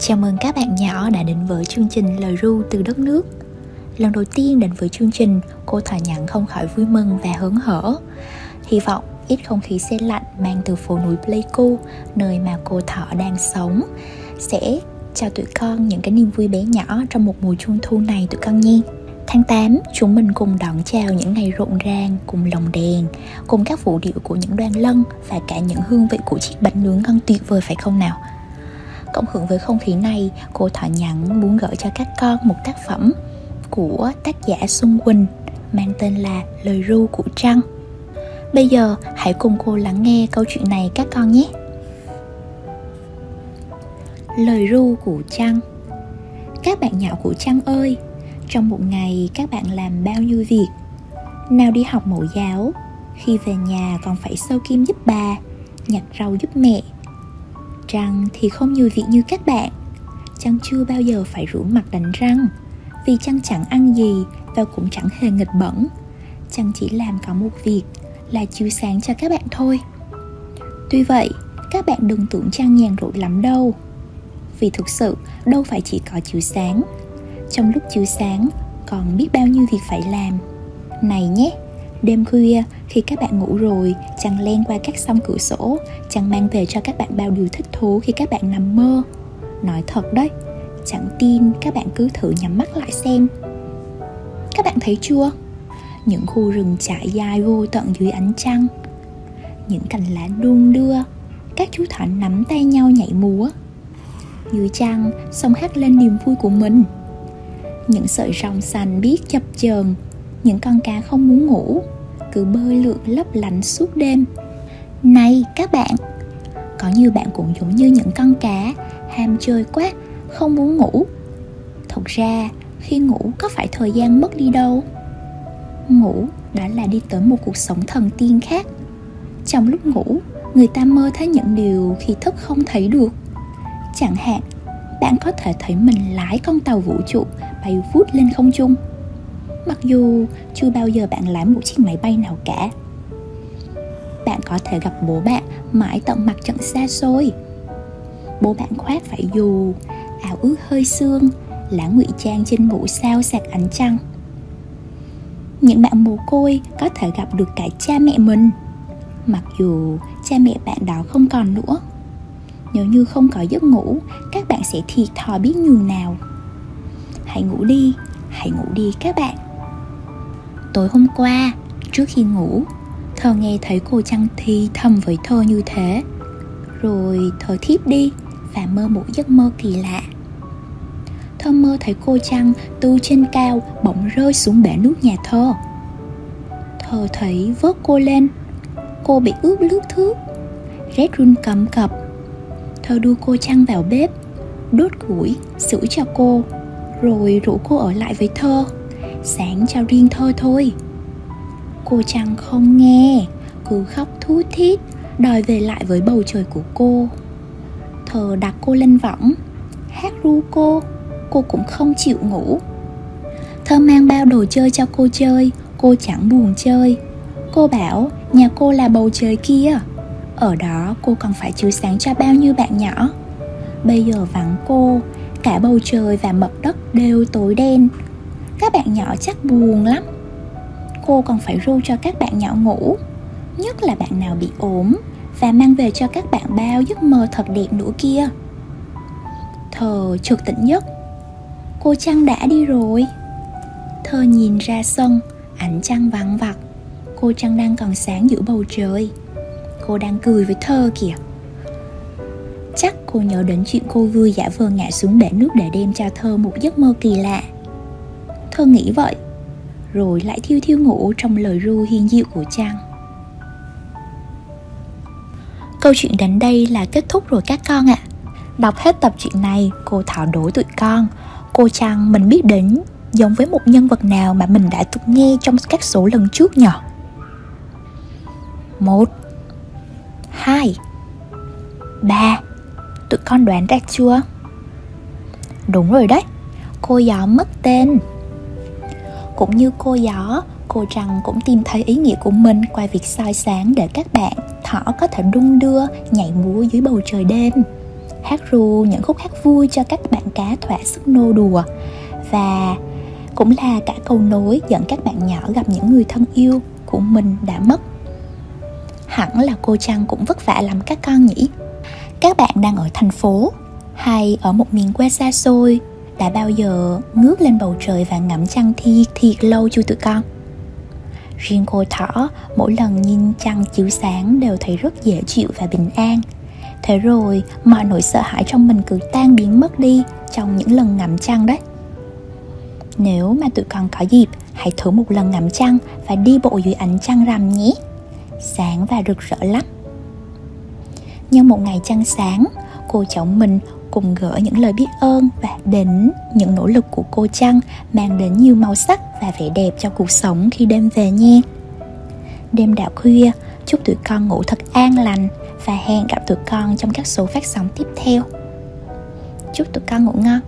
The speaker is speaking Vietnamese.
Chào mừng các bạn nhỏ đã đến với chương trình Lời ru từ đất nước. Lần đầu tiên đến với chương trình, cô thỏa nhận không khỏi vui mừng và hớn hở. Hy vọng ít không khí xe lạnh mang từ phố núi Pleiku, nơi mà cô thỏ đang sống. Sẽ cho tụi con những cái niềm vui bé nhỏ trong một mùa trung thu này tụi con nhé Tháng 8, chúng mình cùng đón chào những ngày rộn ràng cùng lồng đèn, cùng các vũ điệu của những đoàn lân và cả những hương vị của chiếc bánh nướng ngon tuyệt vời phải không nào? Cộng hưởng với không khí này, cô Thỏ Nhắn muốn gửi cho các con một tác phẩm của tác giả Xuân Quỳnh mang tên là Lời ru của trăng. Bây giờ hãy cùng cô lắng nghe câu chuyện này các con nhé. Lời ru của trăng Các bạn nhỏ của trăng ơi, trong một ngày các bạn làm bao nhiêu việc nào đi học mẫu giáo khi về nhà còn phải sâu kim giúp bà nhặt rau giúp mẹ trăng thì không nhiều việc như các bạn. Chăng chưa bao giờ phải rửa mặt đánh răng? Vì chăng chẳng ăn gì và cũng chẳng hề nghịch bẩn? Chăng chỉ làm có một việc là chiếu sáng cho các bạn thôi? Tuy vậy, các bạn đừng tưởng chăng nhàn rỗi lắm đâu. Vì thực sự, đâu phải chỉ có chiếu sáng. Trong lúc chiếu sáng, còn biết bao nhiêu việc phải làm. Này nhé! Đêm khuya, khi các bạn ngủ rồi, chàng len qua các song cửa sổ. Chàng mang về cho các bạn bao điều thích thú khi các bạn nằm mơ. Nói thật đấy, chẳng tin các bạn cứ thử nhắm mắt lại xem. Các bạn thấy chưa? Những khu rừng trải dài vô tận dưới ánh trăng. Những cành lá đung đưa, các chú thỏ nắm tay nhau nhảy múa. Dưới trăng, sông hát lên niềm vui của mình. Những sợi rong xanh biết chập chờn những con cá không muốn ngủ, cứ bơi lượn lấp lánh suốt đêm. Này các bạn, có nhiều bạn cũng giống như những con cá, ham chơi quá, không muốn ngủ. Thật ra, khi ngủ có phải thời gian mất đi đâu? Ngủ đã là đi tới một cuộc sống thần tiên khác. Trong lúc ngủ, người ta mơ thấy những điều khi thức không thấy được. Chẳng hạn, bạn có thể thấy mình lái con tàu vũ trụ bay vút lên không trung mặc dù chưa bao giờ bạn lái một chiếc máy bay nào cả. Bạn có thể gặp bố bạn mãi tận mặt trận xa xôi. Bố bạn khoác phải dù áo ướt hơi sương lá ngụy trang trên mũ sao sạc ánh trăng. Những bạn mồ côi có thể gặp được cả cha mẹ mình. Mặc dù cha mẹ bạn đó không còn nữa, nếu như không có giấc ngủ, các bạn sẽ thiệt thòi biết nhường nào. Hãy ngủ đi, hãy ngủ đi các bạn tối hôm qua, trước khi ngủ, thơ nghe thấy cô trăng thi thầm với thơ như thế. Rồi thơ thiếp đi và mơ một giấc mơ kỳ lạ. Thơ mơ thấy cô trăng từ trên cao bỗng rơi xuống bể nước nhà thơ. Thơ thấy vớt cô lên, cô bị ướt lướt thước. Rét run cầm cập. Thơ đưa cô trăng vào bếp, đốt củi, sửa cho cô, rồi rủ cô ở lại với thơ sáng cho riêng thôi thôi. Cô chàng không nghe, cứ khóc thút thít, đòi về lại với bầu trời của cô. Thờ đặt cô lên võng, hát ru cô cô cũng không chịu ngủ. Thơ mang bao đồ chơi cho cô chơi, cô chẳng buồn chơi. Cô bảo nhà cô là bầu trời kia, ở đó cô còn phải chiếu sáng cho bao nhiêu bạn nhỏ. Bây giờ vắng cô, cả bầu trời và mặt đất đều tối đen các bạn nhỏ chắc buồn lắm. Cô còn phải ru cho các bạn nhỏ ngủ. Nhất là bạn nào bị ốm và mang về cho các bạn bao giấc mơ thật đẹp nữa kia. Thờ trực tỉnh giấc cô trăng đã đi rồi? Thơ nhìn ra sân, ánh trăng vắng vặt. Cô trăng đang còn sáng giữa bầu trời? Cô đang cười với thơ kìa. Chắc cô nhớ đến chuyện cô vui giả vờ ngã xuống bể nước để đem cho thơ một giấc mơ kỳ lạ thơ nghĩ vậy, rồi lại thiêu thiêu ngủ trong lời ru hiền diệu của chàng. Câu chuyện đến đây là kết thúc rồi các con ạ. À. đọc hết tập truyện này, cô thảo đố tụi con, cô chàng mình biết đến giống với một nhân vật nào mà mình đã từng nghe trong các số lần trước nhỉ? Một, hai, ba. Tụi con đoán ra chưa? Đúng rồi đấy, cô giáo mất tên cũng như cô gió, cô trăng cũng tìm thấy ý nghĩa của mình qua việc soi sáng để các bạn, thỏ có thể đung đưa, nhảy múa dưới bầu trời đêm. Hát ru những khúc hát vui cho các bạn cá thỏa sức nô đùa. Và cũng là cả câu nối dẫn các bạn nhỏ gặp những người thân yêu của mình đã mất. Hẳn là cô Trăng cũng vất vả lắm các con nhỉ? Các bạn đang ở thành phố hay ở một miền quê xa xôi? Đã bao giờ ngước lên bầu trời và ngắm trăng thiệt thiệt lâu chưa tụi con? Riêng cô thỏ, mỗi lần nhìn trăng chiếu sáng đều thấy rất dễ chịu và bình an. Thế rồi, mọi nỗi sợ hãi trong mình cứ tan biến mất đi trong những lần ngắm trăng đấy. Nếu mà tụi con có dịp, hãy thử một lần ngắm trăng và đi bộ dưới ánh trăng rằm nhé. Sáng và rực rỡ lắm. Nhưng một ngày trăng sáng, cô cháu mình cùng gửi những lời biết ơn và đến những nỗ lực của cô Trăng mang đến nhiều màu sắc và vẻ đẹp cho cuộc sống khi đêm về nha. Đêm đạo khuya, chúc tụi con ngủ thật an lành và hẹn gặp tụi con trong các số phát sóng tiếp theo. Chúc tụi con ngủ ngon.